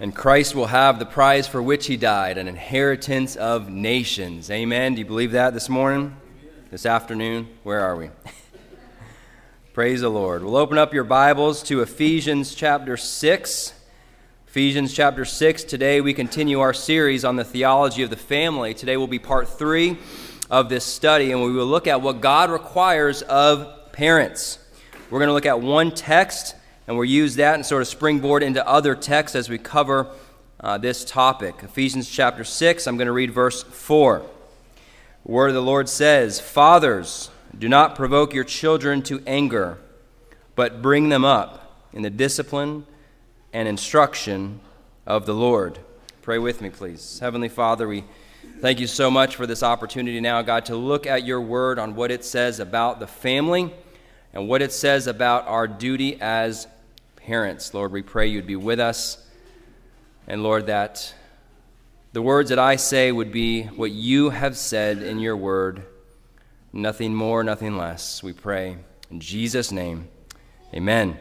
And Christ will have the prize for which he died, an inheritance of nations. Amen. Do you believe that this morning? This afternoon? Where are we? Praise the Lord. We'll open up your Bibles to Ephesians chapter 6. Ephesians chapter 6. Today we continue our series on the theology of the family. Today will be part 3 of this study, and we will look at what God requires of parents. We're going to look at one text and we'll use that and sort of springboard into other texts as we cover uh, this topic. Ephesians chapter 6, I'm going to read verse 4. The word of the Lord says, Fathers, do not provoke your children to anger, but bring them up in the discipline and instruction of the Lord. Pray with me, please. Heavenly Father, we thank you so much for this opportunity now, God, to look at your word on what it says about the family and what it says about our duty as parents. Lord, we pray you'd be with us. And Lord, that the words that I say would be what you have said in your word. Nothing more, nothing less. We pray. In Jesus' name, amen.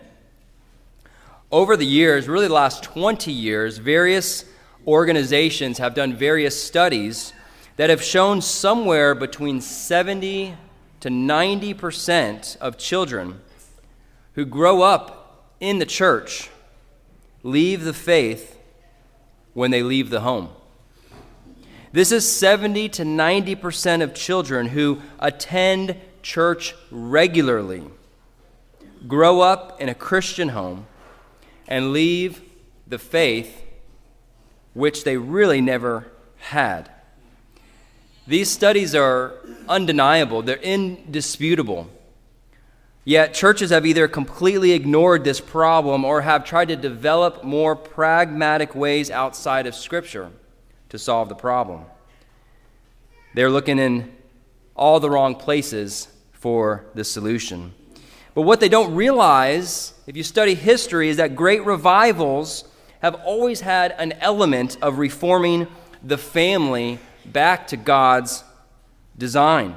Over the years, really the last 20 years, various organizations have done various studies that have shown somewhere between 70 to 90% of children who grow up in the church leave the faith when they leave the home. This is 70 to 90% of children who attend church regularly, grow up in a Christian home, and leave the faith which they really never had. These studies are undeniable, they're indisputable. Yet, churches have either completely ignored this problem or have tried to develop more pragmatic ways outside of Scripture to solve the problem. They're looking in all the wrong places for the solution. But what they don't realize, if you study history, is that great revivals have always had an element of reforming the family back to God's design.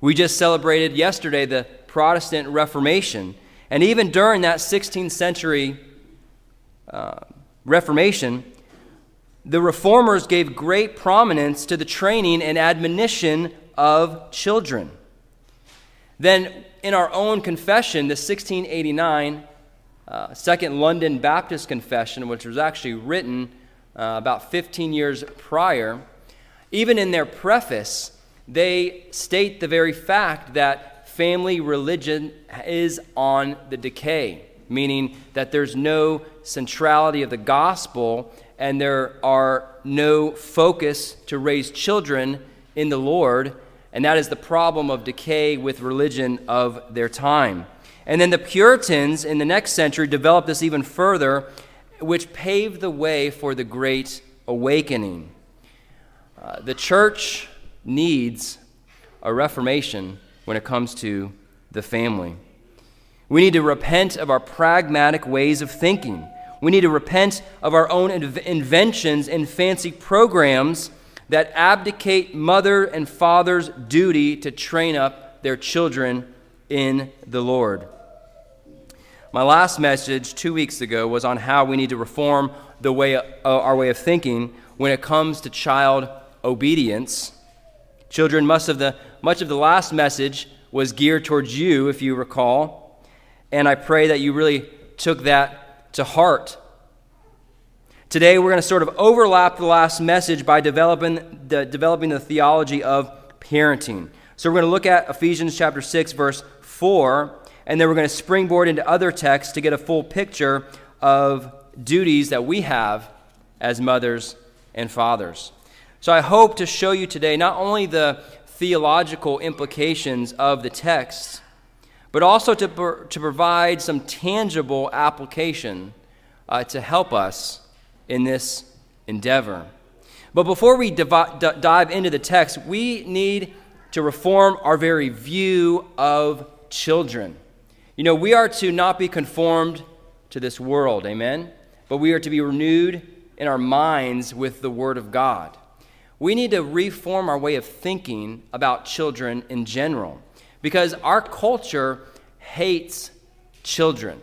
We just celebrated yesterday the Protestant Reformation. And even during that 16th century uh, Reformation, the reformers gave great prominence to the training and admonition of children. Then, in our own confession, the 1689 uh, Second London Baptist Confession, which was actually written uh, about 15 years prior, even in their preface, they state the very fact that family religion is on the decay, meaning that there's no centrality of the gospel and there are no focus to raise children in the Lord. And that is the problem of decay with religion of their time. And then the Puritans in the next century developed this even further, which paved the way for the Great Awakening. Uh, the church needs a reformation when it comes to the family. We need to repent of our pragmatic ways of thinking. We need to repent of our own inventions and fancy programs that abdicate mother and father's duty to train up their children in the Lord. My last message two weeks ago was on how we need to reform the way, uh, our way of thinking when it comes to child obedience. Children, must have the much of the last message was geared towards you, if you recall. And I pray that you really took that to heart. Today, we're going to sort of overlap the last message by developing the, developing the theology of parenting. So, we're going to look at Ephesians chapter 6, verse 4, and then we're going to springboard into other texts to get a full picture of duties that we have as mothers and fathers. So, I hope to show you today not only the theological implications of the text, but also to, to provide some tangible application uh, to help us in this endeavor. But before we d- dive into the text, we need to reform our very view of children. You know, we are to not be conformed to this world, amen? But we are to be renewed in our minds with the Word of God. We need to reform our way of thinking about children in general because our culture hates children.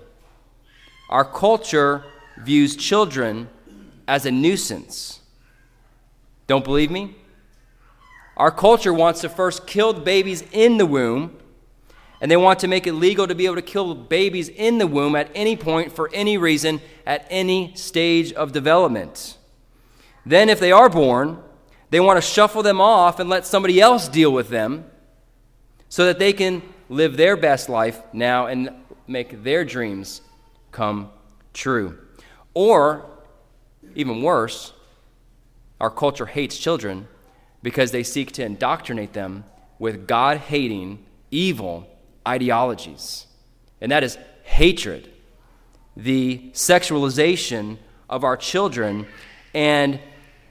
Our culture views children as a nuisance. Don't believe me? Our culture wants to first kill babies in the womb, and they want to make it legal to be able to kill babies in the womb at any point, for any reason, at any stage of development. Then, if they are born, they want to shuffle them off and let somebody else deal with them so that they can live their best life now and make their dreams come true. Or, even worse, our culture hates children because they seek to indoctrinate them with God hating, evil ideologies. And that is hatred, the sexualization of our children, and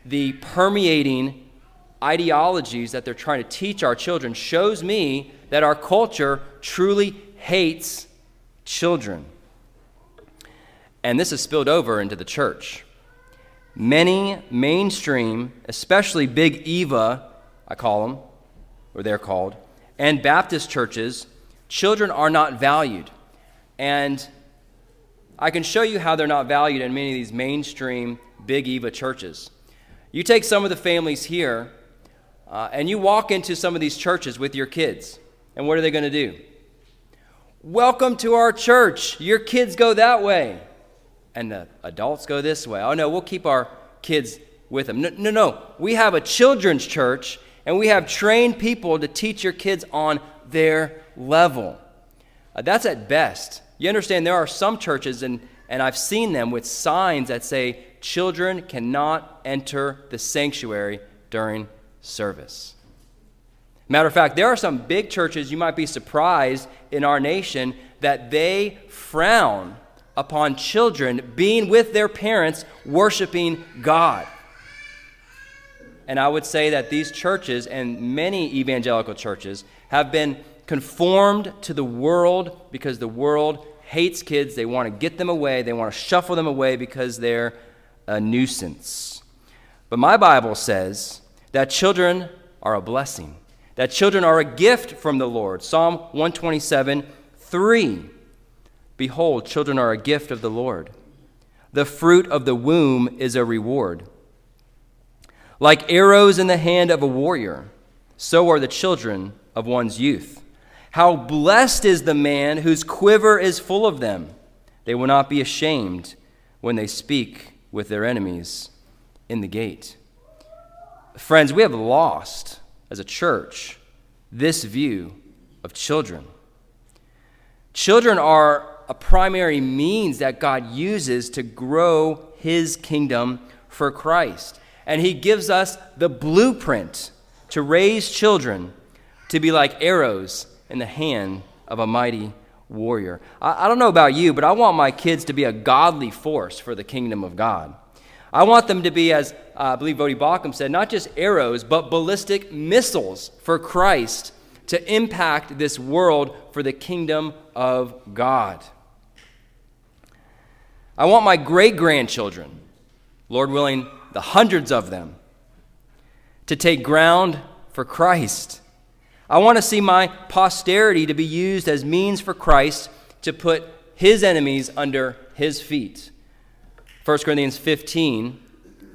the permeating ideologies that they're trying to teach our children shows me that our culture truly hates children. And this has spilled over into the church. Many mainstream, especially Big Eva, I call them, or they're called, and Baptist churches, children are not valued. And I can show you how they're not valued in many of these mainstream Big Eva churches. You take some of the families here, uh, and you walk into some of these churches with your kids, and what are they going to do? Welcome to our church. Your kids go that way and the adults go this way. Oh, no, we'll keep our kids with them. No, no, no. We have a children's church, and we have trained people to teach your kids on their level. Uh, that's at best. You understand, there are some churches, and, and I've seen them with signs that say children cannot enter the sanctuary during service. Matter of fact, there are some big churches, you might be surprised in our nation, that they frown upon children being with their parents, worshiping God. And I would say that these churches and many evangelical churches have been conformed to the world because the world hates kids. They want to get them away, they want to shuffle them away because they're a nuisance. But my Bible says that children are a blessing, that children are a gift from the Lord. Psalm 127 3. Behold, children are a gift of the Lord. The fruit of the womb is a reward. Like arrows in the hand of a warrior, so are the children of one's youth. How blessed is the man whose quiver is full of them. They will not be ashamed when they speak with their enemies in the gate. Friends, we have lost as a church this view of children. Children are a primary means that God uses to grow his kingdom for Christ. And he gives us the blueprint to raise children to be like arrows in the hand of a mighty warrior. I, I, don't know about you, but I want my kids to be a godly force for the kingdom of God. I want them to be, as uh, I believe Voddie Baucham said, not just arrows, but ballistic missiles for Christ to impact this world for the kingdom of God. I want my great grandchildren, Lord willing, the hundreds of them, to take ground for Christ. I want to see my posterity to be used as means for Christ to put his enemies under his feet. 1 Corinthians 15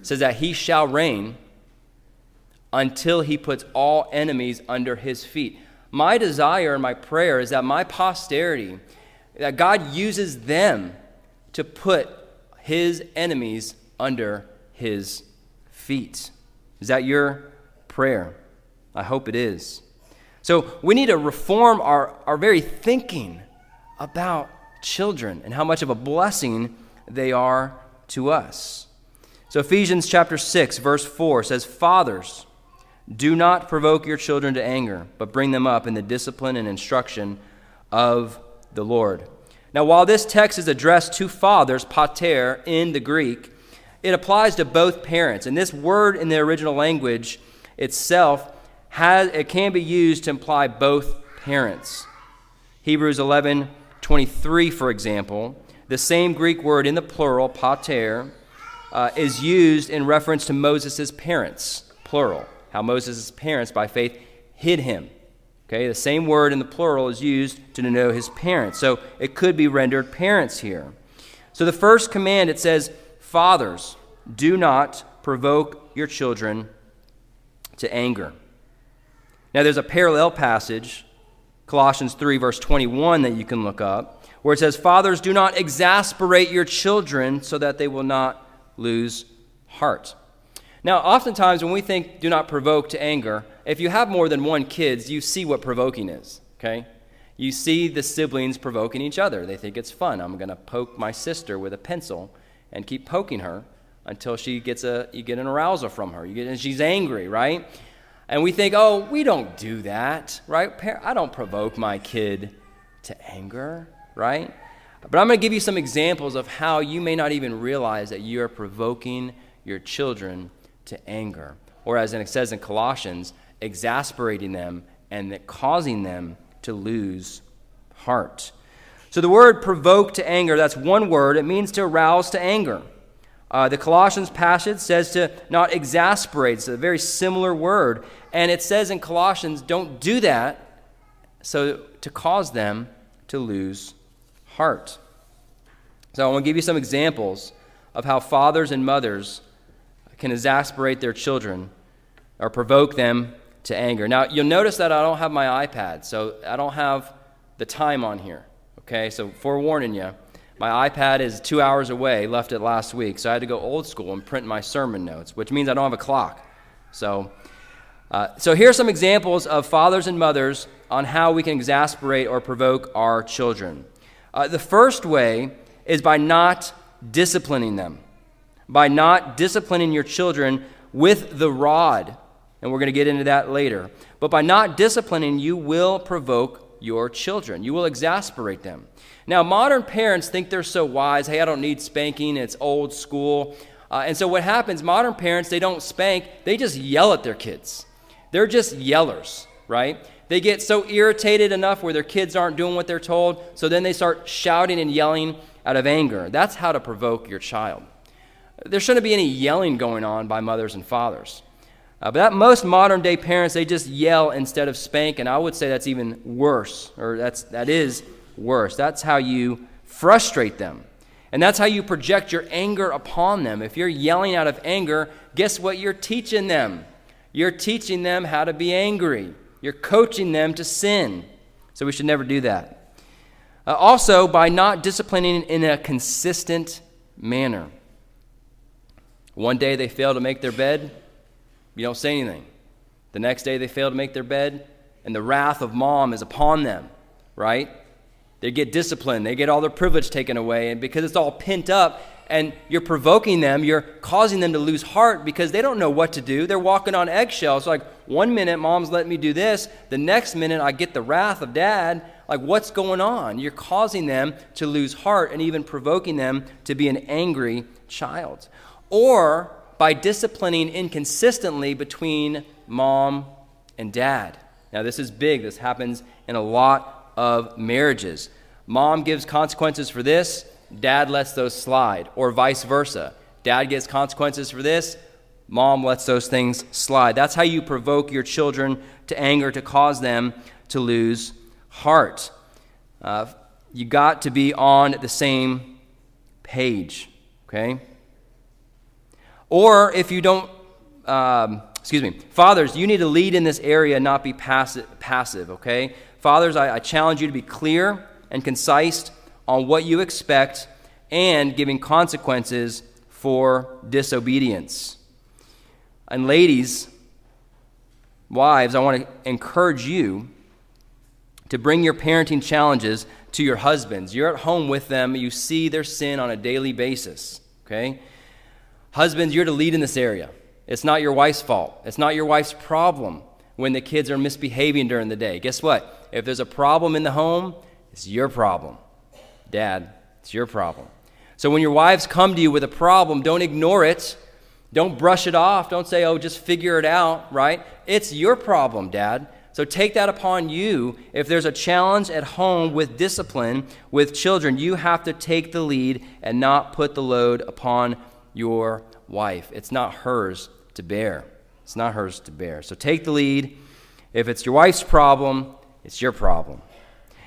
says that he shall reign until he puts all enemies under his feet. My desire and my prayer is that my posterity, that God uses them to put his enemies under his feet. Is that your prayer? I hope it is. So we need to reform our, our very thinking about children and how much of a blessing they are to us. So Ephesians chapter 6 verse 4 says fathers do not provoke your children to anger but bring them up in the discipline and instruction of the Lord. Now, while this text is addressed to fathers, pater, in the Greek, it applies to both parents. And this word in the original language itself has, it can be used to imply both parents. Hebrews 11 23, for example, the same Greek word in the plural, pater, uh, is used in reference to Moses' parents, plural. How Moses' parents, by faith, hid him Okay, the same word in the plural is used to denote his parents. So it could be rendered parents here. So the first command it says, Fathers, do not provoke your children to anger. Now, there's a parallel passage, Colossians 3, verse 21, that you can look up, where it says, Fathers, do not exasperate your children so that they will not lose heart. Now, oftentimes when we think do not provoke to anger, if you have more than one kids, you see what provoking is, okay? You see the siblings provoking each other. They think it's fun. I'm going to poke my sister with a pencil and keep poking her until she gets a you get an arousal from her. You get and she's angry, right? And we think, "Oh, we don't do that." Right? I don't provoke my kid to anger, right? But I'm going to give you some examples of how you may not even realize that you are provoking your children to anger. Or as it says in Colossians, exasperating them and causing them to lose heart. So the word provoke to anger, that's one word. It means to arouse to anger. Uh, the Colossians passage says to not exasperate. It's a very similar word. And it says in Colossians, don't do that so to cause them to lose heart. So I want to give you some examples of how fathers and mothers can exasperate their children or provoke them to anger. Now, you'll notice that I don't have my iPad, so I don't have the time on here. Okay, so forewarning you, my iPad is two hours away, left it last week, so I had to go old school and print my sermon notes, which means I don't have a clock. So, uh, so here are some examples of fathers and mothers on how we can exasperate or provoke our children. Uh, the first way is by not disciplining them, by not disciplining your children with the rod. And we're going to get into that later. But by not disciplining, you will provoke your children. You will exasperate them. Now, modern parents think they're so wise. Hey, I don't need spanking, it's old school. Uh, and so, what happens, modern parents, they don't spank, they just yell at their kids. They're just yellers, right? They get so irritated enough where their kids aren't doing what they're told, so then they start shouting and yelling out of anger. That's how to provoke your child. There shouldn't be any yelling going on by mothers and fathers. Uh, but that most modern day parents, they just yell instead of spank, and I would say that's even worse, or that's, that is worse. That's how you frustrate them. And that's how you project your anger upon them. If you're yelling out of anger, guess what you're teaching them? You're teaching them how to be angry. You're coaching them to sin. So we should never do that. Uh, also, by not disciplining in a consistent manner. One day they fail to make their bed, you don't say anything. The next day they fail to make their bed, and the wrath of mom is upon them, right? They get disciplined, they get all their privilege taken away, and because it's all pent up, and you're provoking them, you're causing them to lose heart because they don't know what to do. They're walking on eggshells. Like, one minute, mom's letting me do this, the next minute, I get the wrath of dad. Like, what's going on? You're causing them to lose heart and even provoking them to be an angry child. Or by disciplining inconsistently between mom and dad. Now, this is big. This happens in a lot of marriages. Mom gives consequences for this, dad lets those slide, or vice versa. Dad gets consequences for this, mom lets those things slide. That's how you provoke your children to anger, to cause them to lose heart. Uh, you got to be on the same page, okay? Or if you don't, um, excuse me, fathers, you need to lead in this area, not be passive, passive okay? Fathers, I, I challenge you to be clear and concise on what you expect and giving consequences for disobedience. And ladies, wives, I want to encourage you to bring your parenting challenges to your husbands. You're at home with them, you see their sin on a daily basis, okay? Husbands, you're to lead in this area. It's not your wife's fault. It's not your wife's problem when the kids are misbehaving during the day. Guess what? If there's a problem in the home, it's your problem. Dad, it's your problem. So when your wives come to you with a problem, don't ignore it. Don't brush it off. Don't say, oh, just figure it out, right? It's your problem, Dad. So take that upon you. If there's a challenge at home with discipline with children, you have to take the lead and not put the load upon your wife. It's not hers to bear. It's not hers to bear. So take the lead. If it's your wife's problem, it's your problem.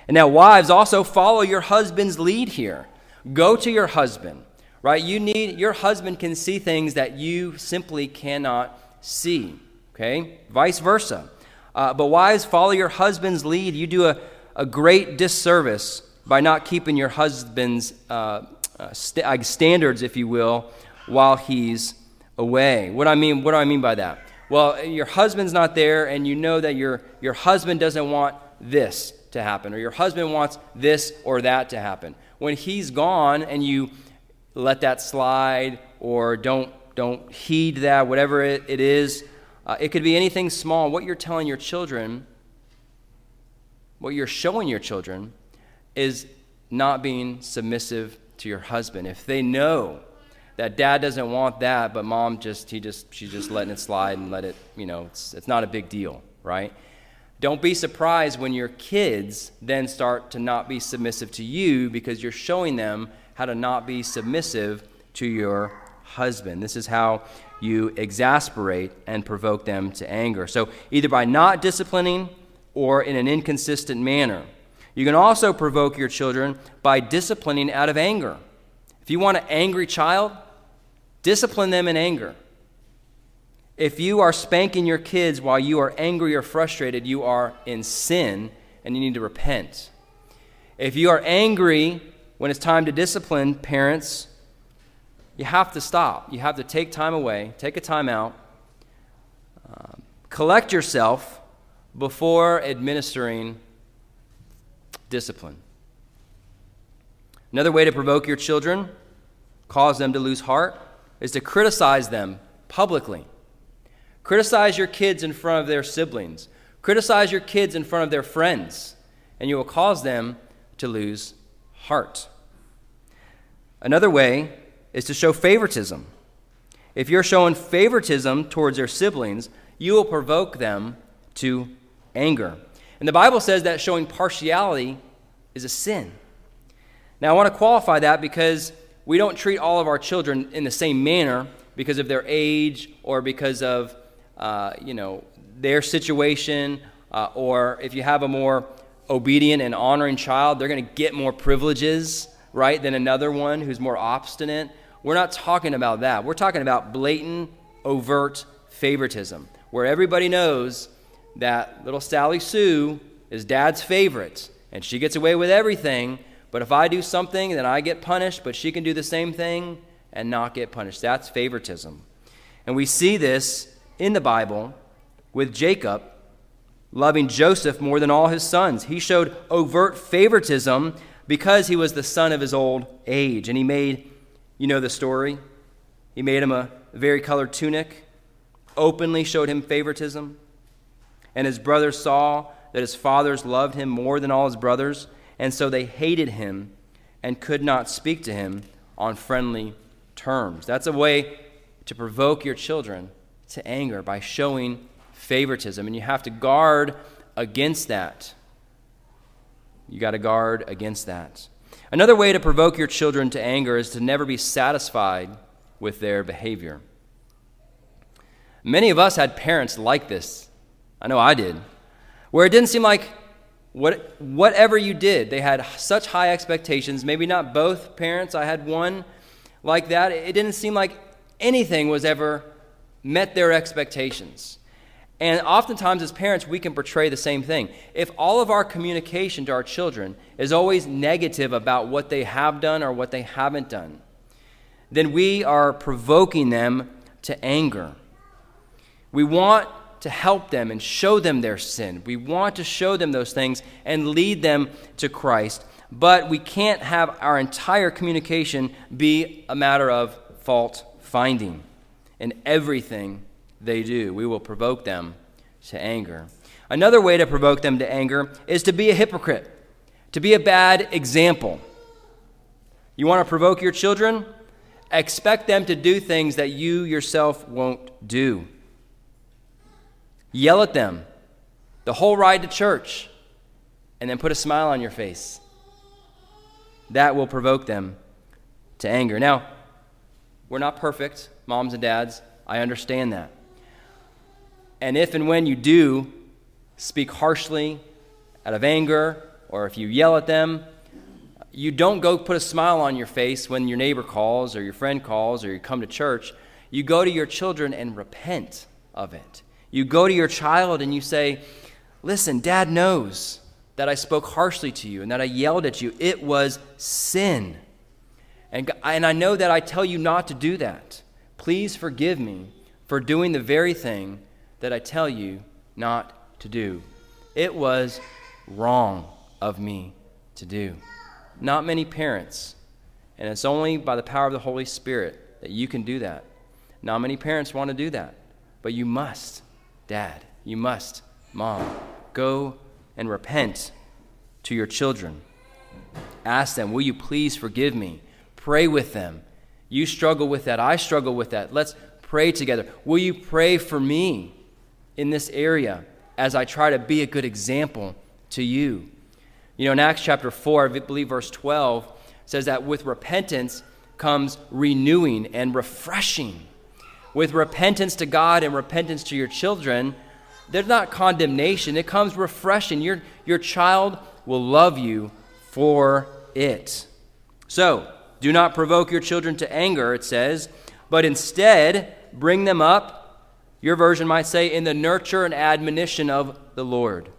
And now, wives, also follow your husband's lead here. Go to your husband, right? You need, your husband can see things that you simply cannot see, okay? Vice versa. Uh, but wives, follow your husband's lead. You do a, a great disservice by not keeping your husband's uh, uh, st- standards, if you will, while he's away. What I mean, what do I mean by that? Well, your husband's not there, and you know that your, your husband doesn't want this to happen, or your husband wants this or that to happen. When he's gone and you let that slide or don't, don't heed that, whatever it, it is, uh, it could be anything small. What you're telling your children, what you're showing your children, is not being submissive to your husband. If they know that dad doesn't want that, but mom just, he just, she's just letting it slide and let it, you know, it's, it's not a big deal, right? Don't be surprised when your kids then start to not be submissive to you because you're showing them how to not be submissive to your husband. This is how you exasperate and provoke them to anger. So, either by not disciplining or in an inconsistent manner. You can also provoke your children by disciplining out of anger. If you want an angry child, discipline them in anger. If you are spanking your kids while you are angry or frustrated, you are in sin and you need to repent. If you are angry when it's time to discipline parents, you have to stop. You have to take time away, take a time out, um, collect yourself before administering discipline. Another way to provoke your children, cause them to lose heart, is to criticize them publicly. Criticize your kids in front of their siblings. Criticize your kids in front of their friends, and you will cause them to lose heart. Another way is to show favoritism. If you're showing favoritism towards your siblings, you will provoke them to anger. And the Bible says that showing partiality is a sin. Now, I want to qualify that because we don't treat all of our children in the same manner because of their age or because of, uh, you know, their situation, uh, or if you have a more obedient and honoring child, they're going to get more privileges, right, than another one who's more obstinate. We're not talking about that. We're talking about blatant, overt favoritism, where everybody knows that little Sally Sue is dad's favorite, and she gets away with everything. But if I do something, then I get punished, but she can do the same thing and not get punished. That's favoritism. And we see this in the Bible with Jacob loving Joseph more than all his sons. He showed overt favoritism because he was the son of his old age, and he made you know the story. He made him a very colored tunic, openly showed him favoritism. And his brothers saw that his fathers loved him more than all his brothers, and so they hated him and could not speak to him on friendly terms. That's a way to provoke your children to anger by showing favoritism, and you have to guard against that. You got to guard against that. Another way to provoke your children to anger is to never be satisfied with their behavior. Many of us had parents like this. I know I did. Where it didn't seem like what, whatever you did, they had such high expectations. Maybe not both parents. I had one like that. It didn't seem like anything was ever met their expectations. And oftentimes, as parents, we can portray the same thing. If all of our communication to our children is always negative about what they have done or what they haven't done, then we are provoking them to anger. We want to help them and show them their sin. We want to show them those things and lead them to Christ. But we can't have our entire communication be a matter of fault finding in everything they do. We will provoke them to anger. Another way to provoke them to anger is to be a hypocrite, to be a bad example. You want to provoke your children? Expect them to do things that you yourself won't do. Yell at them the whole ride to church, and then put a smile on your face. That will provoke them to anger. Now, we're not perfect, moms and dads. I understand that. And if and when you do speak harshly out of anger, or if you yell at them, you don't go put a smile on your face when your neighbor calls or your friend calls or you come to church. You go to your children and repent of it. You go to your child and you say, Listen, dad knows that I spoke harshly to you and that I yelled at you. It was sin. And, and I know that I tell you not to do that. Please forgive me for doing the very thing that I tell you not to do. It was wrong of me to do. Not many parents, and it's only by the power of the Holy Spirit that you can do that. Not many parents want to do that, but you must, Dad. You must, Mom. Go and repent to your children. Ask them, Will you please forgive me? Pray with them. You struggle with that. I struggle with that. Let's pray together. Will you pray for me in this area as I try to be a good example to you? You know, in Acts chapter 4, I believe verse 12 says that with repentance comes renewing and refreshing. With repentance to God and repentance to your children, there's not condemnation, it comes refreshing. Your, your child will love you for it. So, do not provoke your children to anger, it says, but instead bring them up, your version might say, in the nurture and admonition of the Lord.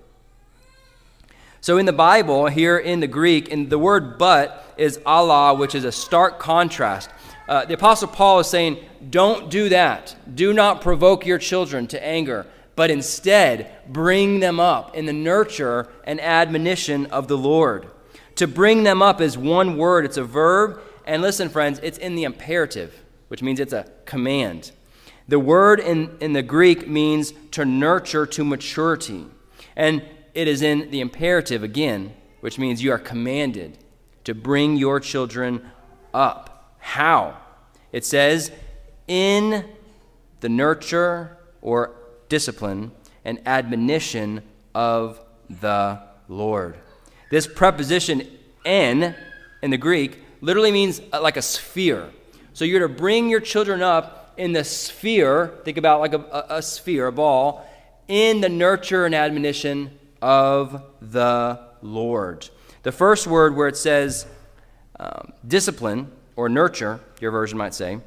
So in the Bible, here in the Greek, in the word but is alla, which is a stark contrast. Uh, the Apostle Paul is saying, don't do that. Do not provoke your children to anger, but instead bring them up in the nurture and admonition of the Lord. To bring them up is one word, it's a verb. And listen, friends, it's in the imperative, which means it's a command. The word in, in the Greek means to nurture to maturity. And it is in the imperative again, which means you are commanded to bring your children up. How? It says, in the nurture or discipline and admonition of the Lord. This preposition in in the Greek literally means uh, like a sphere. So you're to bring your children up in the sphere, think about like a, a, sphere, a ball, in the nurture and admonition of the Lord. The first word where it says um, discipline or nurture, your version might say,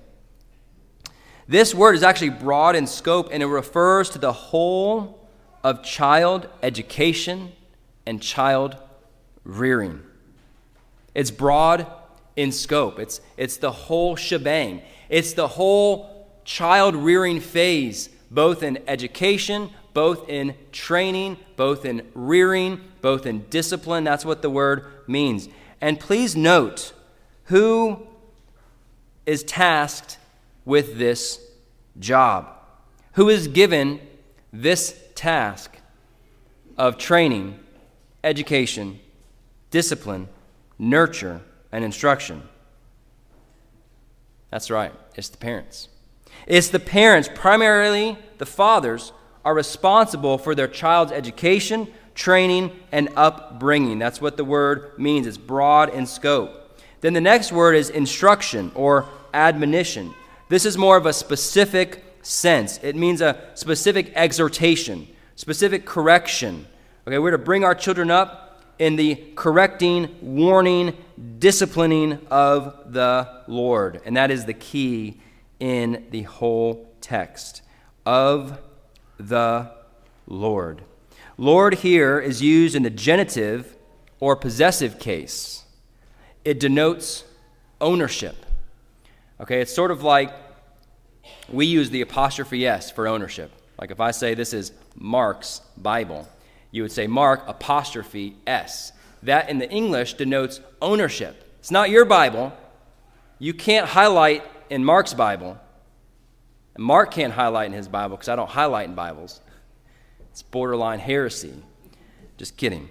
this word is actually broad in scope and it refers to the whole of child education and child rearing. It's broad in scope, it's, it's the whole shebang, it's the whole child rearing phase, both in education, both in training, both in rearing, both in discipline. That's what the word means. And please note who is tasked with this job, who is given this task of training, education, discipline, nurture, and instruction. That's right, it's the parents. It's the parents, primarily the fathers, are responsible for their child's education, training, and upbringing. That's what the word means. It's broad in scope. Then the next word is instruction or admonition. This is more of a specific sense, it means a specific exhortation, specific correction. Okay, we're to bring our children up in the correcting, warning, disciplining of the Lord. And that is the key in the whole text of the Lord. Lord here is used in the genitive or possessive case. It denotes ownership. Okay, it's sort of like we use the apostrophe S for ownership. Like if I say this is Mark's Bible, you would say Mark apostrophe S. That in the English denotes ownership. It's not your Bible. You can't highlight in Mark's Bible. Mark can't highlight in his Bible because I don't highlight in Bibles. It's borderline heresy. Just kidding.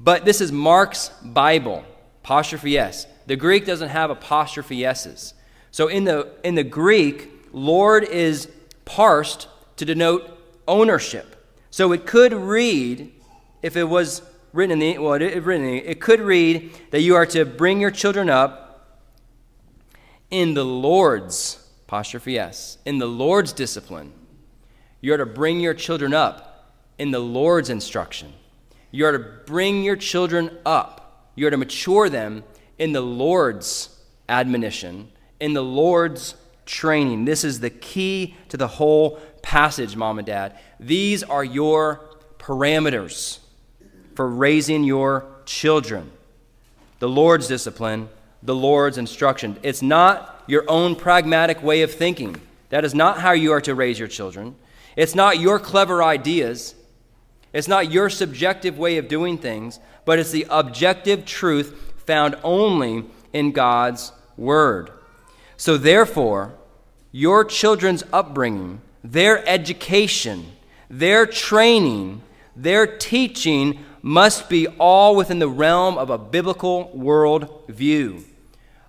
But this is Mark's Bible. Apostrophe S. The Greek doesn't have apostrophe S's. So in the, in the Greek, Lord is parsed to denote ownership. So it could read, if it was written in the, well, it, it, written in, it could read that you are to bring your children up in the Lord's apostrophe S, in the Lord's discipline. You're to bring your children up in the Lord's instruction. You're to bring your children up You are to mature them in the Lord's admonition, in the Lord's training. This is the key to the whole passage, mom and dad. These are your parameters for raising your children. The Lord's discipline, the Lord's instruction. It's not your own pragmatic way of thinking. That is not how you are to raise your children. It's not your clever ideas. It's not your subjective way of doing things, but it's the objective truth found only in God's Word. So, therefore, your children's upbringing, their education, their training, their teaching must be all within the realm of a biblical world view.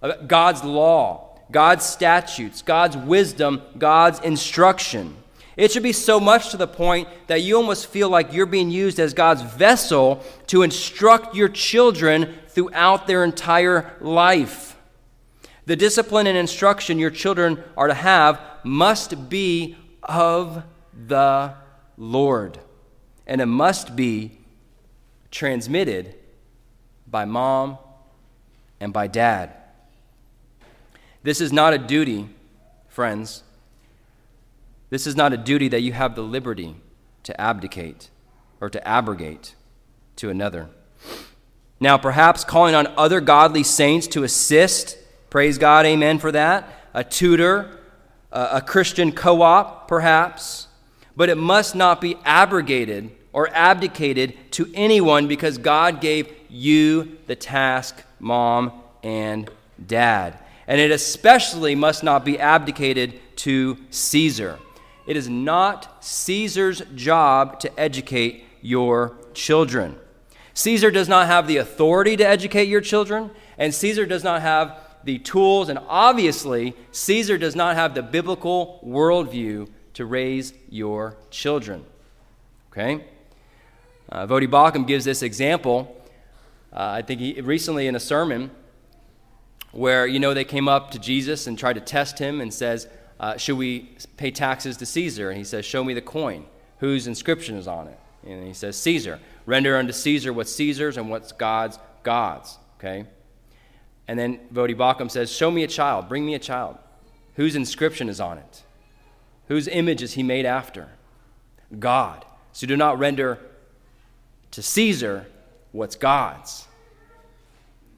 Uh, God's law, God's statutes, God's wisdom, God's instruction. It should be so much to the point that you almost feel like you're being used as God's vessel to instruct your children throughout their entire life. The discipline and instruction your children are to have must be of the Lord. And it must be transmitted by mom and by dad. This is not a duty, friends. This is not a duty that you have the liberty to abdicate or to abrogate to another. Now, perhaps calling on other godly saints to assist, praise God, amen for that, a tutor, a Christian co op, perhaps, but it must not be abrogated or abdicated to anyone because God gave you the task, mom and dad. And it especially must not be abdicated to Caesar. It is not Caesar's job to educate your children. Caesar does not have the authority to educate your children, and Caesar does not have the tools, and obviously, Caesar does not have the biblical worldview to raise your children. Okay? Uh, Voddie Baucham gives this example. Uh, I think he, recently in a sermon where, you know, they came up to Jesus and tried to test him and says, uh, should we pay taxes to Caesar? And he says, Show me the coin. Whose inscription is on it? And he says, Caesar. Render unto Caesar what's Caesar's and what's God's, God's. Okay? And then Baucham says, Show me a child. Bring me a child. Whose inscription is on it? Whose image is he made after? God. So do not render to Caesar what's God's.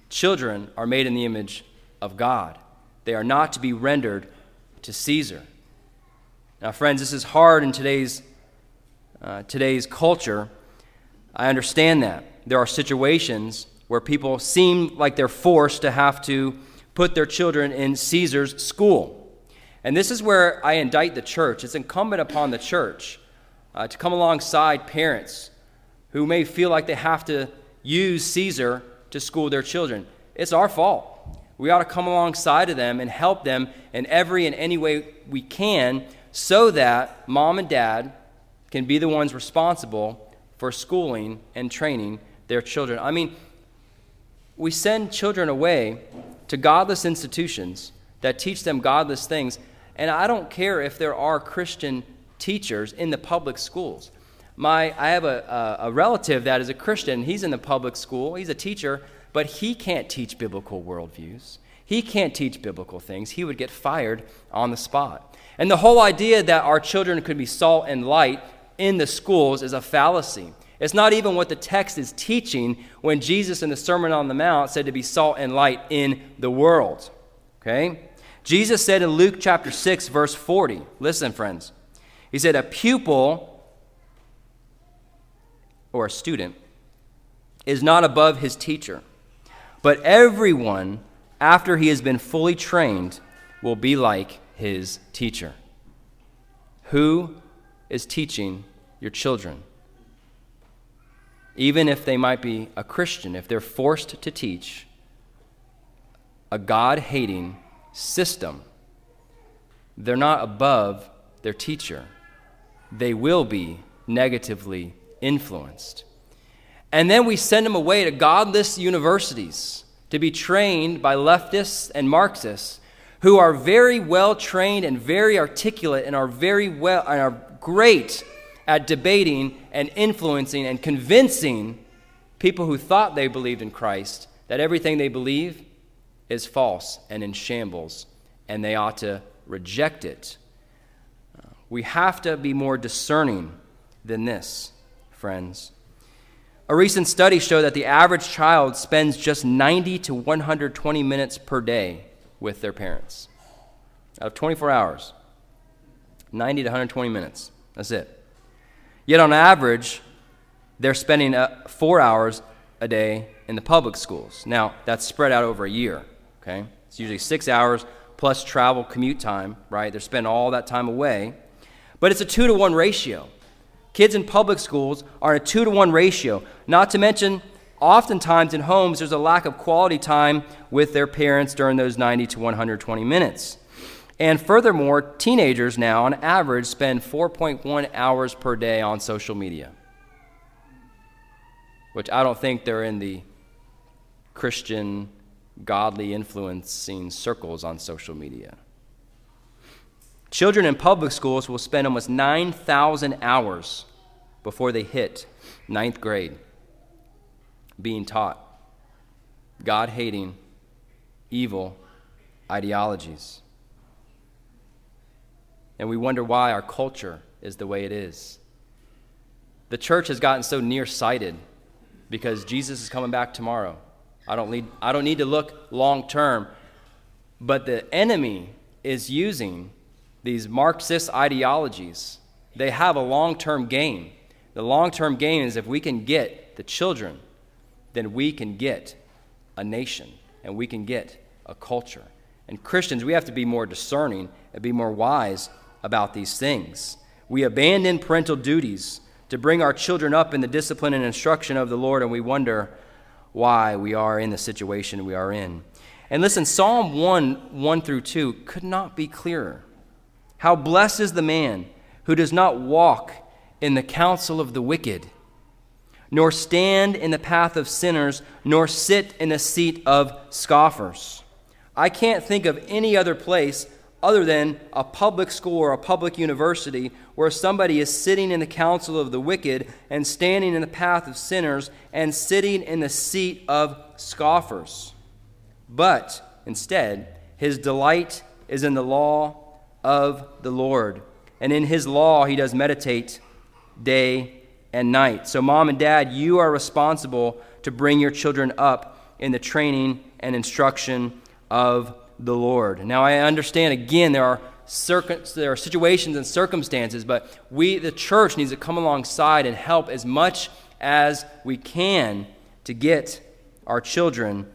Children are made in the image of God. They are not to be rendered to Caesar. Now, friends, this is hard in today's, uh, today's culture. I understand that. There are situations where people seem like they're forced to have to put their children in Caesar's school. And this is where I indict the church. It's incumbent upon the church uh, to come alongside parents who may feel like they have to use Caesar to school their children. It's our fault we ought to come alongside of them and help them in every and any way we can so that mom and dad can be the ones responsible for schooling and training their children. I mean, we send children away to godless institutions that teach them godless things, and I don't care if there are Christian teachers in the public schools. My, I have a, a, a relative that is a Christian. He's in the public school. He's a teacher but he can't teach biblical worldviews. He can't teach biblical things. He would get fired on the spot. And the whole idea that our children could be salt and light in the schools is a fallacy. It's not even what the text is teaching when Jesus in the Sermon on the Mount said to be salt and light in the world. Okay? Jesus said in Luke chapter 6, verse 40, listen, friends. He said, A pupil or a student is not above his teacher but everyone, after he has been fully trained, will be like his teacher. Who is teaching your children? Even if they might be a Christian, if they're forced to teach a God hating system, they're not above their teacher. They will be negatively influenced. And then we send them away to godless universities to be trained by leftists and Marxists who are very well trained and very articulate and are very well and are great at debating and influencing and convincing people who thought they believed in Christ that everything they believe is false and in shambles, and they ought to reject it. Uh, we have to be more discerning than this, friends. A recent study showed that the average child spends just 90 to 120 minutes per day with their parents. Out of 24 hours, 90 to 120 minutes. That's it. Yet on average, they're spending uh, four hours a day in the public schools. Now, that's spread out over a year, okay? It's usually six hours plus travel commute time, right? They're spending all that time away. But it's a two to one ratio. Kids in public schools are in a two to one ratio. Not to mention, oftentimes in homes, there's a lack of quality time with their parents during those 90 to 120 minutes. And furthermore, teenagers now, on average, spend 4.1 hours per day on social media, which I don't think they're in the Christian, godly influencing circles on social media. Children in public schools will spend almost 9,000 hours before they hit ninth grade being taught God hating, evil ideologies. And we wonder why our culture is the way it is. The church has gotten so nearsighted because Jesus is coming back tomorrow. I don't need, I don't need to look long term. But the enemy is using these Marxist ideologies, they have a long term gain. The long term gain is if we can get the children, then we can get a nation and we can get a culture. And Christians, we have to be more discerning and be more wise about these things. We abandon parental duties to bring our children up in the discipline and instruction of the Lord, and we wonder why we are in the situation we are in. And listen, Psalm 1 1 through 2 could not be clearer. How blessed is the man who does not walk in the counsel of the wicked, nor stand in the path of sinners, nor sit in the seat of scoffers. I can't think of any other place other than a public school or a public university where somebody is sitting in the counsel of the wicked and standing in the path of sinners and sitting in the seat of scoffers. But instead, his delight is in the law of the Lord. And in his law, he does meditate day and night. So, mom and dad, you are responsible to bring your children up in the training and instruction of the Lord. Now, I understand, again, there are, there are situations and circumstances, but we, the church, needs to come alongside and help as much as we can to get our children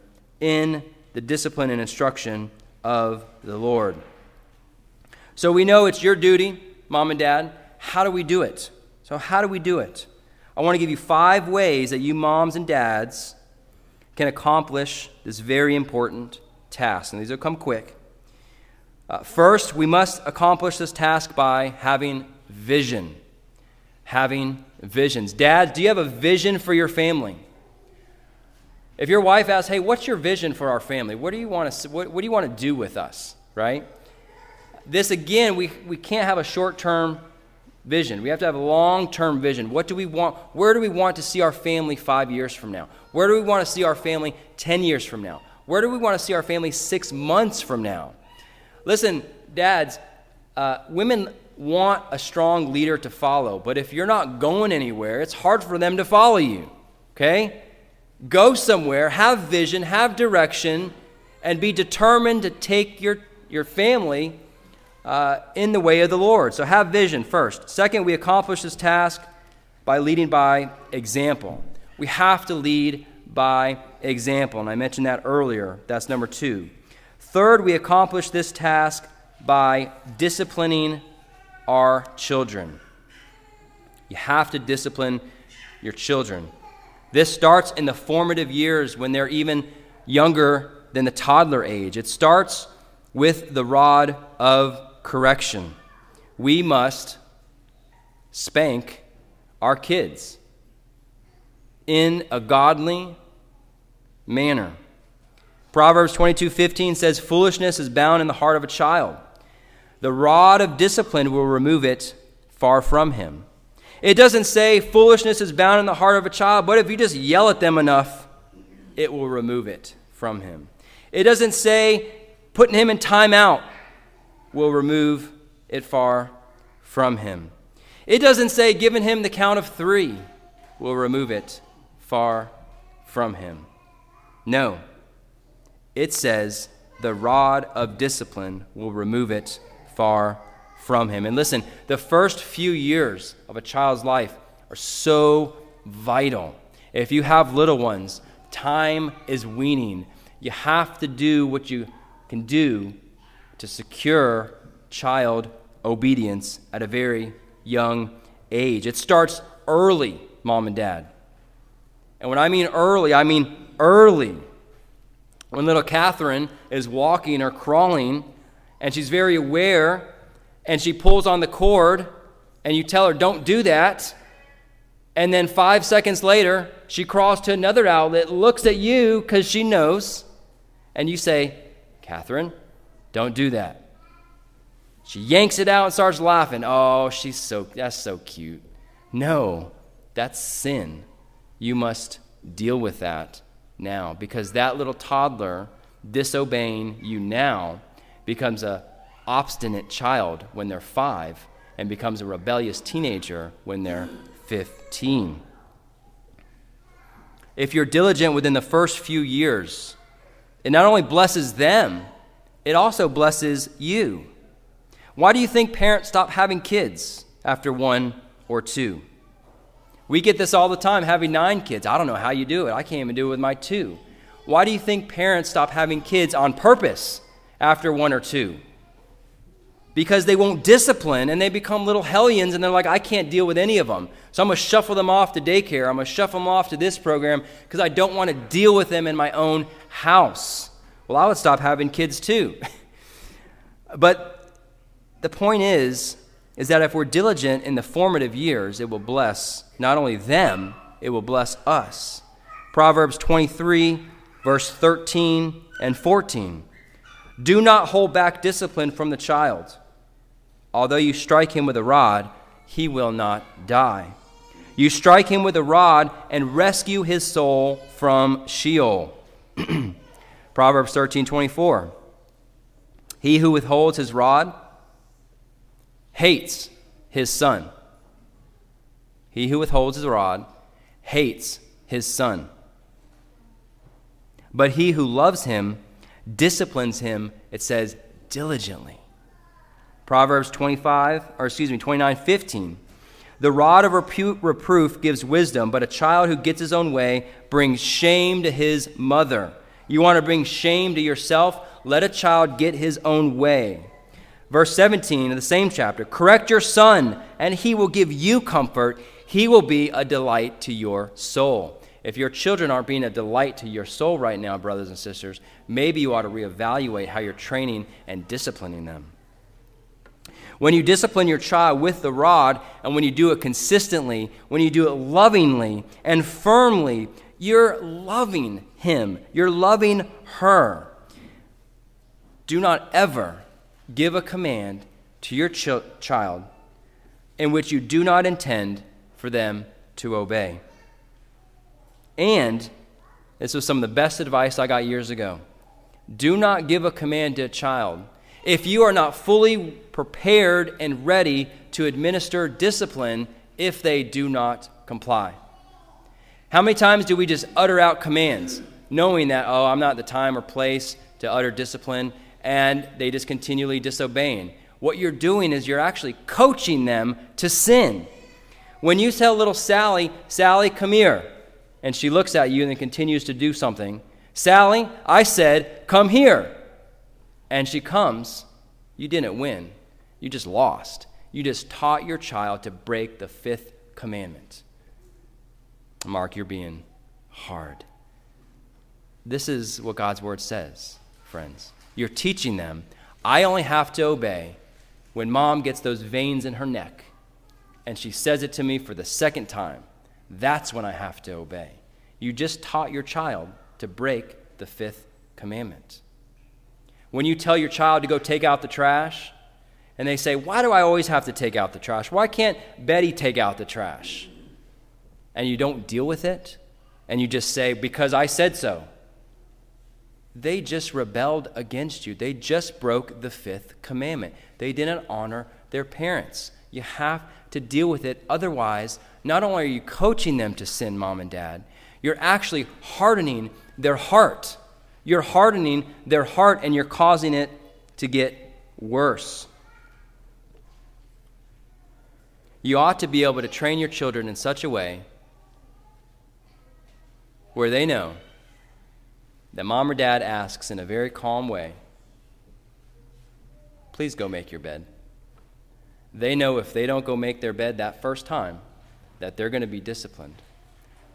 in the discipline and instruction of the Lord. So we know it's your duty, mom and dad. How do we do it? So, how do we do it? I want to give you five ways that you moms and dads can accomplish this very important task. And these will come quick. Uh, first, we must accomplish this task by having vision. Having visions. Dads, do you have a vision for your family? If your wife asks, hey, what's your vision for our family? What do you want to, what, what do, you want to do with us? Right? this again, we, we can't have a short term vision. We have to have a long term vision. What do we want? Where do we want to see our family five years from now? Where do we want to see our family 10 years from now? Where do we want to see our family six months from now? Listen, dads, uh, women want a strong leader to follow, but if you're not going anywhere, it's hard for them to follow you. Okay? Go somewhere, have vision, have direction, and be determined to take your, your family uh, in the way of the Lord. So have vision first. Second, we accomplish this task by leading by example. We have to lead by example, and I mentioned that earlier. That's number two. Third, we accomplish this task by disciplining our children. You have to discipline your children. This starts in the formative years when they're even younger than the toddler age. It starts with the rod of correction. We must spank our kids in a godly manner. Proverbs 22:15 says foolishness is bound in the heart of a child. The rod of discipline will remove it far from him. It doesn't say foolishness is bound in the heart of a child, but if you just yell at them enough, it will remove it from him. It doesn't say putting him in timeout will remove it far from him. It doesn't say giving him the count of three will remove it far from him. No. It says the rod of discipline will remove it far from him. And listen, the first few years of a child's life are so vital. If you have little ones, time is weaning. You have to do what you can do to secure child obedience at a very young age. It starts early, mom and dad. And when I mean early, I mean early. When little Catherine is walking or crawling, and she's very aware, and she pulls on the cord, and you tell her, don't do that. And then five seconds later, she crawls to another outlet, looks at you because she knows, and you say, Catherine, don't do that. She yanks it out and starts laughing. Oh, she's so, that's so cute. No, that's sin. You must deal with that now because that little toddler disobeying you now becomes a obstinate child when they're 5 and becomes a rebellious teenager when they're 15. If you're diligent within the first few years, it not only blesses them, it also blesses you. Why do you think parents stop having kids after one or two? We get this all the time having nine kids. I don't know how you do it. I can't even do it with my two. Why do you think parents stop having kids on purpose after one or two? Because they won't discipline and they become little hellions and they're like, I can't deal with any of them. So I'm going to shuffle them off to daycare. I'm going to shuffle them off to this program because I don't want to deal with them in my own house. Well, I would stop having kids too. but the point is, is that if we're diligent in the formative years, it will bless not only them, it will bless us. Proverbs 23, verse 13 and 14. Do not hold back discipline from the child. Although you strike him with a rod, he will not die. You strike him with a rod and rescue his soul from Sheol. Proverbs 13, 24. He who withholds his rod hates his son. He who withholds his rod hates his son. But he who loves him disciplines him, it says, diligently. Proverbs 25, or excuse me, 29, 15. The rod of reproof gives wisdom, but a child who gets his own way brings shame to his mother. You want to bring shame to yourself? Let a child get his own way. Verse 17 of the same chapter Correct your son, and he will give you comfort. He will be a delight to your soul. If your children aren't being a delight to your soul right now, brothers and sisters, maybe you ought to reevaluate how you're training and disciplining them. When you discipline your child with the rod, and when you do it consistently, when you do it lovingly and firmly, you're loving him, you're loving her. Do not ever give a command to your ch- child in which you do not intend for them to obey. And this was some of the best advice I got years ago. Do not give a command to a child if you are not fully prepared and ready to administer discipline if they do not comply. How many times do we just utter out commands, knowing that, oh, I'm not the time or place to utter discipline, and they just continually disobeying? What you're doing is you're actually coaching them to sin. When you tell little Sally, Sally, come here, and she looks at you and then continues to do something, Sally, I said, come here. And she comes, you didn't win. You just lost. You just taught your child to break the fifth commandment. Mark, you're being hard. This is what God's word says, friends. You're teaching them, I only have to obey when mom gets those veins in her neck and she says it to me for the second time. That's when I have to obey. You just taught your child to break the fifth commandment. When you tell your child to go take out the trash, and they say, Why do I always have to take out the trash? Why can't Betty take out the trash? And you don't deal with it, and you just say, Because I said so. They just rebelled against you. They just broke the fifth commandment. They didn't honor their parents. You have to deal with it. Otherwise, not only are you coaching them to sin, mom and dad, you're actually hardening their heart. You're hardening their heart and you're causing it to get worse. You ought to be able to train your children in such a way where they know that mom or dad asks in a very calm way, please go make your bed. They know if they don't go make their bed that first time, that they're going to be disciplined.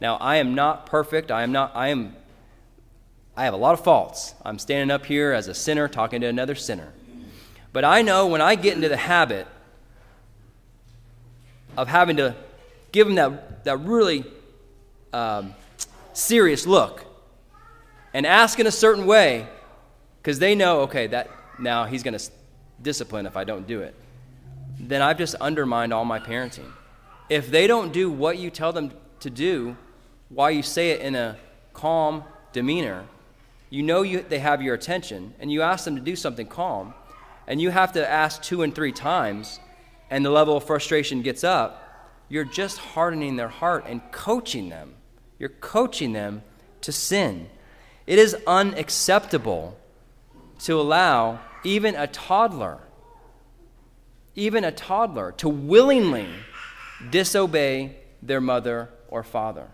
Now, I am not perfect. I am not, I am, I have a lot of faults. I'm standing up here as a sinner talking to another sinner. But I know when I get into the habit of having to give them that, that really um, serious look and ask in a certain way because they know, okay, that now he's going to discipline if I don't do it, then I've just undermined all my parenting. If they don't do what you tell them to do, while you say it in a calm demeanor, you know you, they have your attention, and you ask them to do something calm, and you have to ask two and three times, and the level of frustration gets up, you're just hardening their heart and coaching them. You're coaching them to sin. It is unacceptable to allow even a toddler, even a toddler, to willingly disobey their mother or father.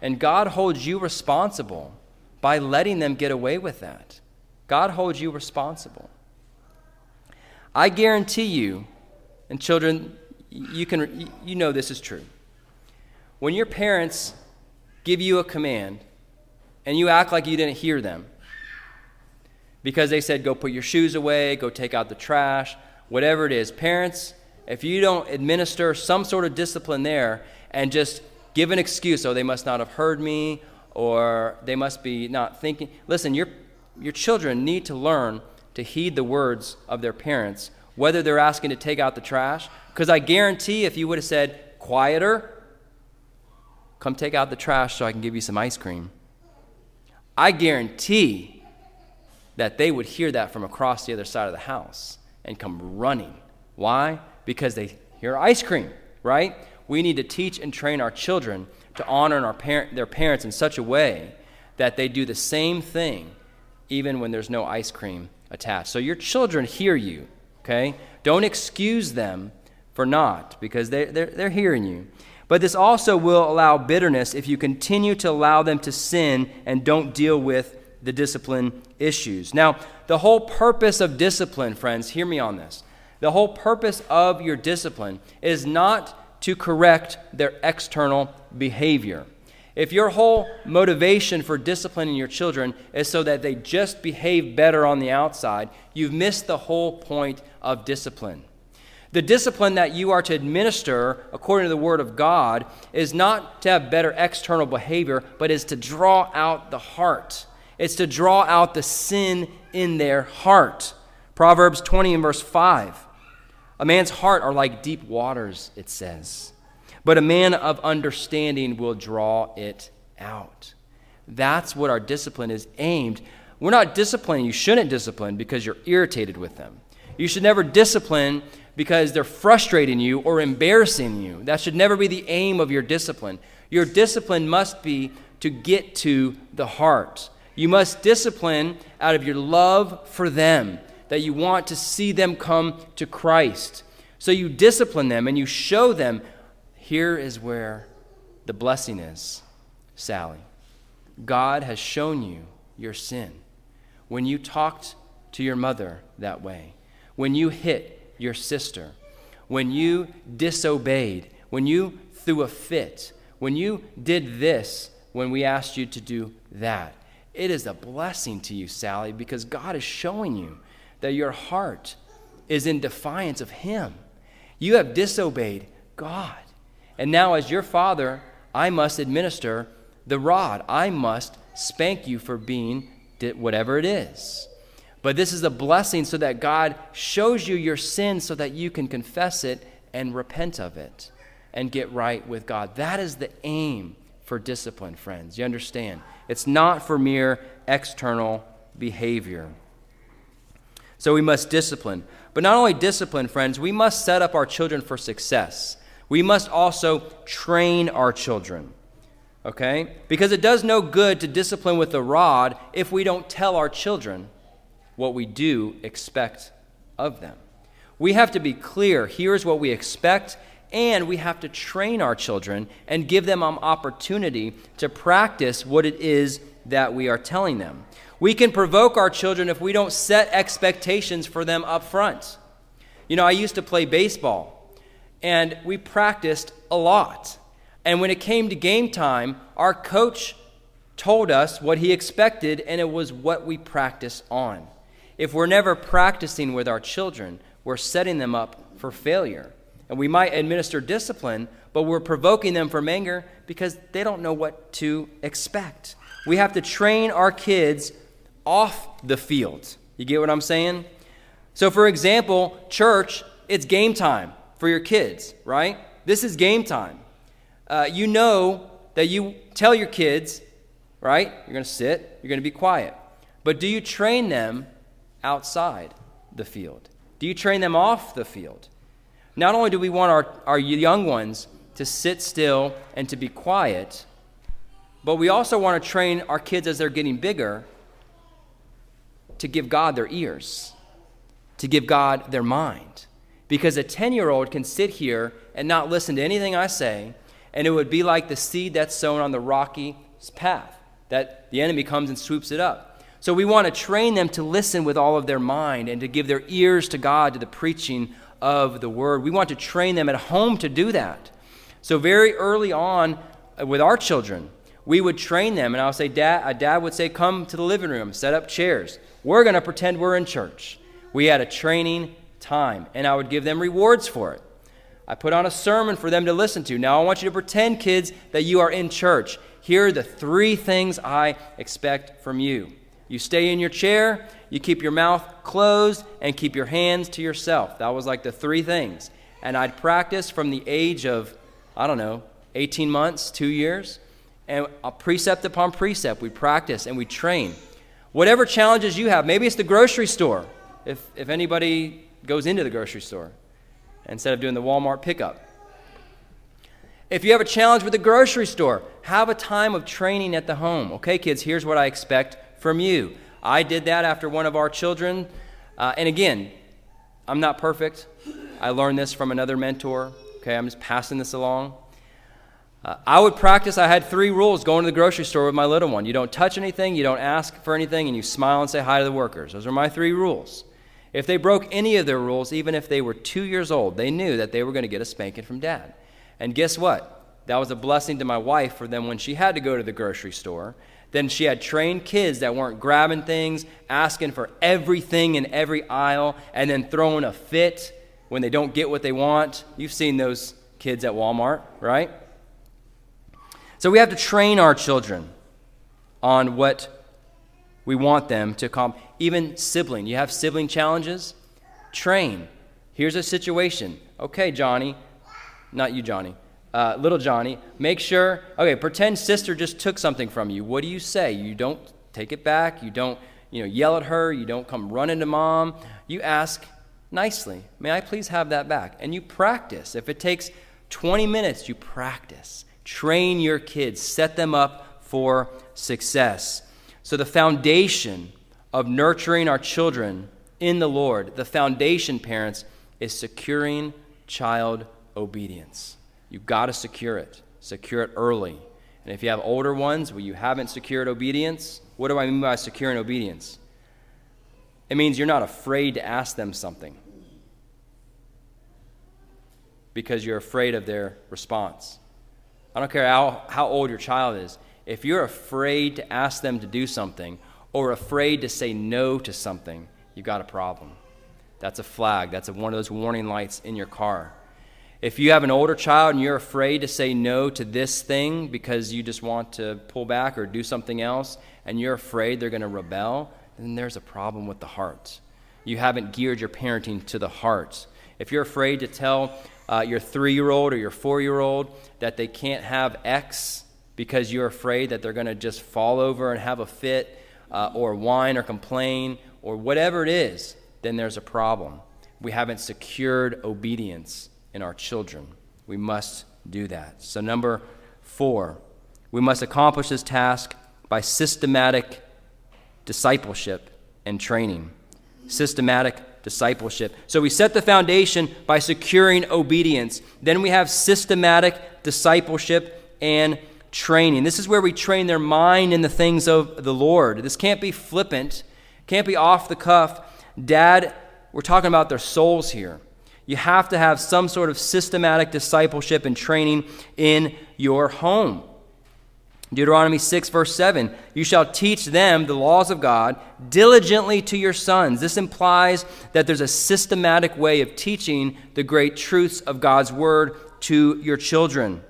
And God holds you responsible by letting them get away with that. God holds you responsible. I guarantee you, and children, you can you know this is true. When your parents give you a command and you act like you didn't hear them because they said, go put your shoes away, go take out the trash, whatever it is. Parents, if you don't administer some sort of discipline there and just give an excuse, oh, they must not have heard me, or they must be not thinking. Listen, your, your children need to learn to heed the words of their parents, whether they're asking to take out the trash. Because I guarantee if you would have said, quieter, come take out the trash so I can give you some ice cream I guarantee that they would hear that from across the other side of the house and come running. Why? Because they hear ice cream, right? We need to teach and train our children to honor their parents in such a way that they do the same thing even when there's no ice cream attached. So your children hear you, okay? Don't excuse them for not because they, they're, they're hearing you. But this also will allow bitterness if you continue to allow them to sin and don't deal with the discipline issues. Now, the whole purpose of discipline, friends, hear me on this. The whole purpose of your discipline is not to correct their external behavior. If your whole motivation for disciplining your children is so that they just behave better on the outside, you've missed the whole point of discipline. The discipline that you are to administer, according to the Word of God, is not to have better external behavior, but is to draw out the heart. It's to draw out the sin in their heart. Proverbs 20 and verse 5. A man's heart are like deep waters, it says, but a man of understanding will draw it out. That's what our discipline is aimed. We're not disciplining. You shouldn't discipline because you're irritated with them. You should never discipline because they're frustrating you or embarrassing you. That should never be the aim of your discipline. Your discipline must be to get to the heart. You must discipline out of your love for them, that you want to see them come to Christ. So you discipline them and you show them here is where the blessing is, Sally. God has shown you your sin. When you talked to your mother that way, when you hit your sister, when you disobeyed, when you threw a fit, when you did this, when we asked you to do that. It is a blessing to you, Sally, because God is showing you that your heart is in defiance of Him. You have disobeyed God. And now, as your father, I must administer the rod. I must spank you for being whatever it is. But this is a blessing so that God shows you your sin so that you can confess it and repent of it and get right with God. That is the aim for discipline, friends. You understand? It's not for mere external behavior. So we must discipline. But not only discipline, friends, we must set up our children for success. We must also train our children. Okay? Because it does no good to discipline with the rod if we don't tell our children what we do expect of them. We have to be clear here's what we expect, and we have to train our children and give them an opportunity to practice what it is that we are telling them. We can provoke our children if we don't set expectations for them up front. You know, I used to play baseball, and we practiced a lot. And when it came to game time, our coach told us what he expected, and it was what we practiced on. If we're never practicing with our children, we're setting them up for failure. And we might administer discipline, but we're provoking them from anger because they don't know what to expect. We have to train our kids off the field. You get what I'm saying? So, for example, church, it's game time for your kids, right? This is game time. Uh, you know that you tell your kids, right? You're going to sit, you're going to be quiet. But do you train them outside the field? Do you train them off the field? Not only do we want our, our young ones to sit still and to be quiet, but we also want to train our kids as they're getting bigger to give God their ears, to give God their mind. Because a 10 year old can sit here and not listen to anything I say, and it would be like the seed that's sown on the rocky path, that the enemy comes and swoops it up. So we want to train them to listen with all of their mind and to give their ears to God, to the preaching of the word. We want to train them at home to do that. So very early on uh, with our children, we would train them, and I'll say, Dad, a dad would say, Come to the living room, set up chairs. We're going to pretend we're in church. We had a training time, and I would give them rewards for it. I put on a sermon for them to listen to. Now I want you to pretend, kids, that you are in church. Here are the three things I expect from you. You stay in your chair, you keep your mouth closed, and keep your hands to yourself. That was like the three things. And I'd practice from the age of, I don't know, 18 months, two years, and a precept upon precept. We practice and we train. Whatever challenges you have, maybe it's the grocery store, if, if anybody goes into the grocery store instead of doing the Walmart pickup. If you have a challenge with the grocery store, have a time of training at the home. Okay, kids, here's what I expect from you. I did that after one of our children. Uh, and again, I'm not perfect. I learned this from another mentor. Okay, I'm just passing this along. Uh, I would practice, I had three rules going to the grocery store with my little one. You don't touch anything, you don't ask for anything, and you smile and say hi to the workers. Those are my three rules. If they broke any of their rules, even if they were two years old, they knew that they were going to get a spanking from dad. And guess what? That was a blessing to my wife for them when she had to go to the grocery store then she had trained kids that weren't grabbing things, asking for everything in every aisle, and then throwing a fit when they don't get what they want. You've seen those kids at Walmart, right? So we have to train our children on what we want them to come. Even sibling, you have sibling challenges? Train. Here's a situation. Okay, Johnny, not you, Johnny uh, little Johnny, make sure, okay, pretend sister just took something from you. What do you say? You don't take it back. You don't, you know, yell at her. You don't come running to mom. You ask nicely, may I please have that back? And you practice. If it takes 20 minutes, you practice. Train your kids, set them up for success. So, the foundation of nurturing our children in the Lord, the foundation, parents, is securing child obedience. You've got to secure it. Secure it early. And if you have older ones where you haven't secured obedience, what do I mean by securing obedience? It means you're not afraid to ask them something because you're afraid of their response. I don't care how, how old your child is. If you're afraid to ask them to do something or afraid to say no to something, you've got a problem. That's a flag. That's a, one of those warning lights in your car. If you have an older child and you're afraid to say no to this thing because you just want to pull back or do something else, and you're afraid they're going to rebel, then there's a problem with the heart. You haven't geared your parenting to the heart. If you're afraid to tell uh, your three year old or your four year old that they can't have X because you're afraid that they're going to just fall over and have a fit uh, or whine or complain or whatever it is, then there's a problem. We haven't secured obedience in our children. We must do that. So, number four, we must accomplish this task by systematic discipleship and training. Systematic discipleship. So we set the foundation by securing obedience. Then we have systematic discipleship and training. This is where we train their mind in the things of the Lord. This can't be flippant, can't be off the cuff. Dad, we're talking about their souls here. You have to have some sort of systematic discipleship and training in your home. Deuteronomy 6, verse 7 You shall teach them the laws of God diligently to your sons. This implies that there's a systematic way of teaching the great truths of God's word to your children.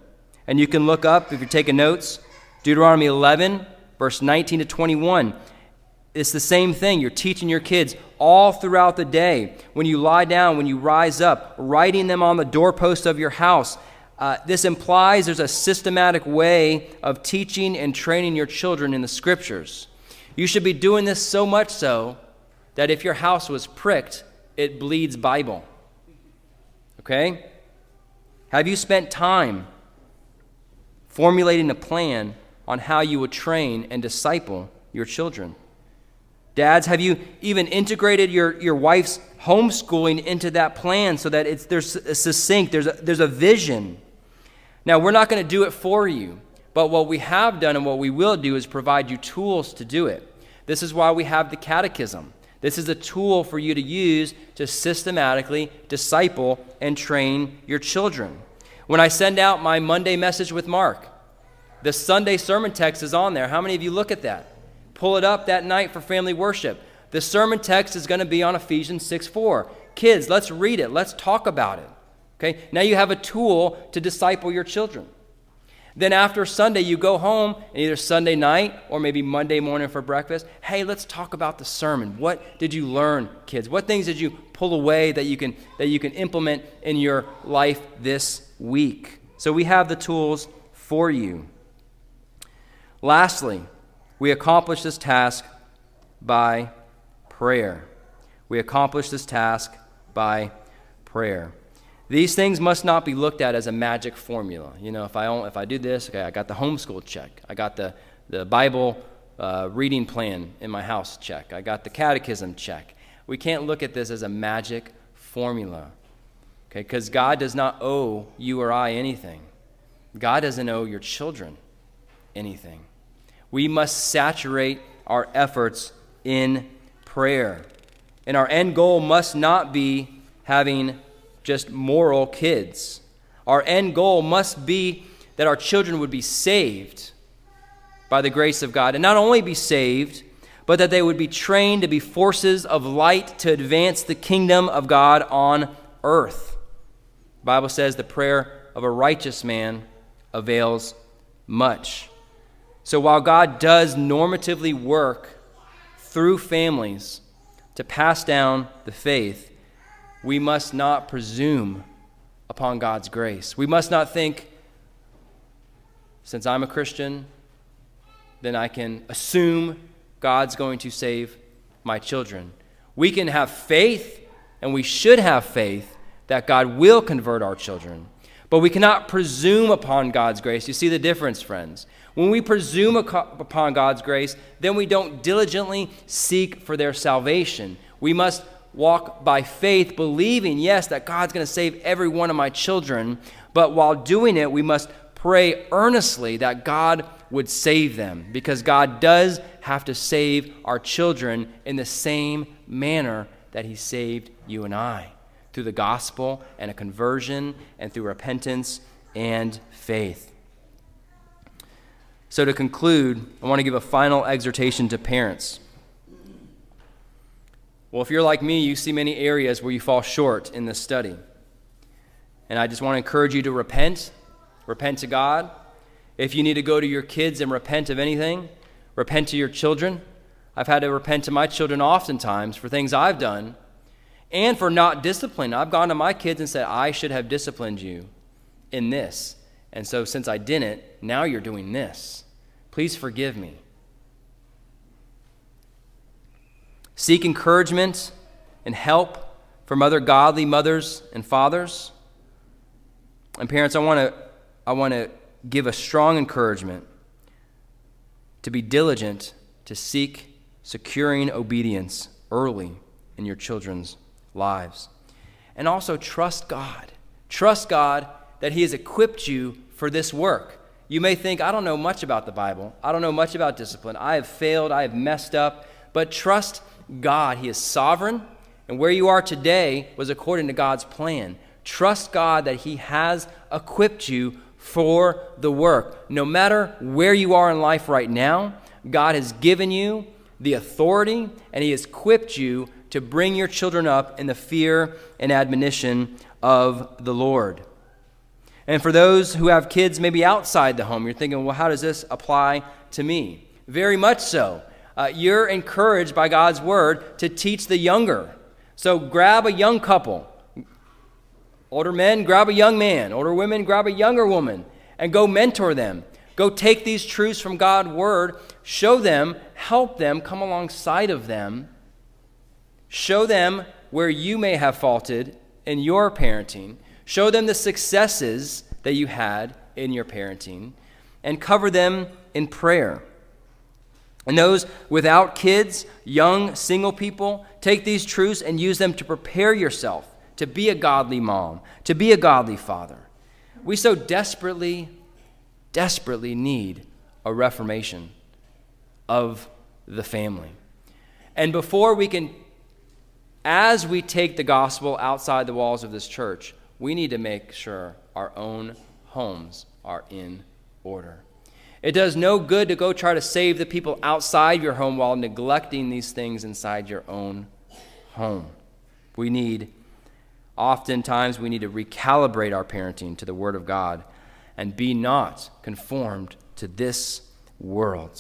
And you can look up, if you're taking notes, Deuteronomy 11, verse 19 to 21. It's the same thing. You're teaching your kids all throughout the day. When you lie down, when you rise up, writing them on the doorpost of your house. Uh, this implies there's a systematic way of teaching and training your children in the scriptures. You should be doing this so much so that if your house was pricked, it bleeds Bible. Okay? Have you spent time formulating a plan on how you would train and disciple your children? Dads, have you even integrated your, your wife's homeschooling into that plan so that it's, there's a succinct, there's a, there's a vision? Now, we're not going to do it for you, but what we have done and what we will do is provide you tools to do it. This is why we have the catechism. This is a tool for you to use to systematically disciple and train your children. When I send out my Monday message with Mark, the Sunday sermon text is on there. How many of you look at that? Pull it up that night for family worship. The sermon text is going to be on Ephesians 6 4. Kids, let's read it. Let's talk about it. Okay? Now you have a tool to disciple your children. Then after Sunday, you go home, and either Sunday night or maybe Monday morning for breakfast. Hey, let's talk about the sermon. What did you learn, kids? What things did you pull away that you can, that you can implement in your life this week? So we have the tools for you. Lastly, we accomplish this task by prayer. We accomplish this task by prayer. These things must not be looked at as a magic formula. You know, if I, if I do this, okay, I got the homeschool check. I got the, the Bible uh, reading plan in my house check. I got the catechism check. We can't look at this as a magic formula. Okay, because God does not owe you or I anything. God doesn't owe your children anything. We must saturate our efforts in prayer. And our end goal must not be having just moral kids. Our end goal must be that our children would be saved by the grace of God. And not only be saved, but that they would be trained to be forces of light to advance the kingdom of God on earth. The Bible says the prayer of a righteous man avails much. So while God does normatively work through families to pass down the faith, we must not presume upon God's grace. We must not think, since I'm a Christian, then I can assume God's going to save my children. We can have faith, and we should have faith, that God will convert our children. But we cannot presume upon God's grace. You see the difference, friends. When we presume upon God's grace, then we don't diligently seek for their salvation. We must walk by faith, believing, yes, that God's going to save every one of my children. But while doing it, we must pray earnestly that God would save them because God does have to save our children in the same manner that He saved you and I through the gospel and a conversion and through repentance and faith. So, to conclude, I want to give a final exhortation to parents. Well, if you're like me, you see many areas where you fall short in this study. And I just want to encourage you to repent, repent to God. If you need to go to your kids and repent of anything, repent to your children. I've had to repent to my children oftentimes for things I've done and for not discipline. I've gone to my kids and said, I should have disciplined you in this And so, since I didn't, now you're doing this. Please forgive me. Seek encouragement and help from other godly mothers and fathers. And parents, I want to I want to give a strong encouragement to be diligent to seek securing obedience early in your children's lives. And also trust God. Trust God that He has equipped you for this work. You may think, I don't know much about the Bible. I don't know much about discipline. I have failed. I have messed up. But trust God. He is sovereign. And where you are today was according to God's plan. Trust God that He has equipped you for the work. No matter where you are in life right now, God has given you the authority and He has equipped you to bring your children up in the fear and admonition of the Lord. And for those who have kids maybe outside the home, you're thinking, well, how does this apply to me? Very much so. Uh, you're encouraged by God's word to teach the younger. So grab a young couple. Older men, grab a young man. Older women, grab a younger woman and go mentor them. Go take these truths from God's word, show them, help them, come alongside of them. Show them where you may have faulted in your parenting Show them the successes that you had in your parenting and cover them in prayer. And those without kids, young single people, take these truths and use them to prepare yourself to be a godly mom, to be a godly father. We so desperately, desperately need a reformation of the family. And before we can, as we take the gospel outside the walls of this church, we need to make sure our own homes are in order. It does no good to go try to save the people outside your home while neglecting these things inside your own home. We need, oftentimes, we need to recalibrate our parenting to the Word of God and be not conformed to this world.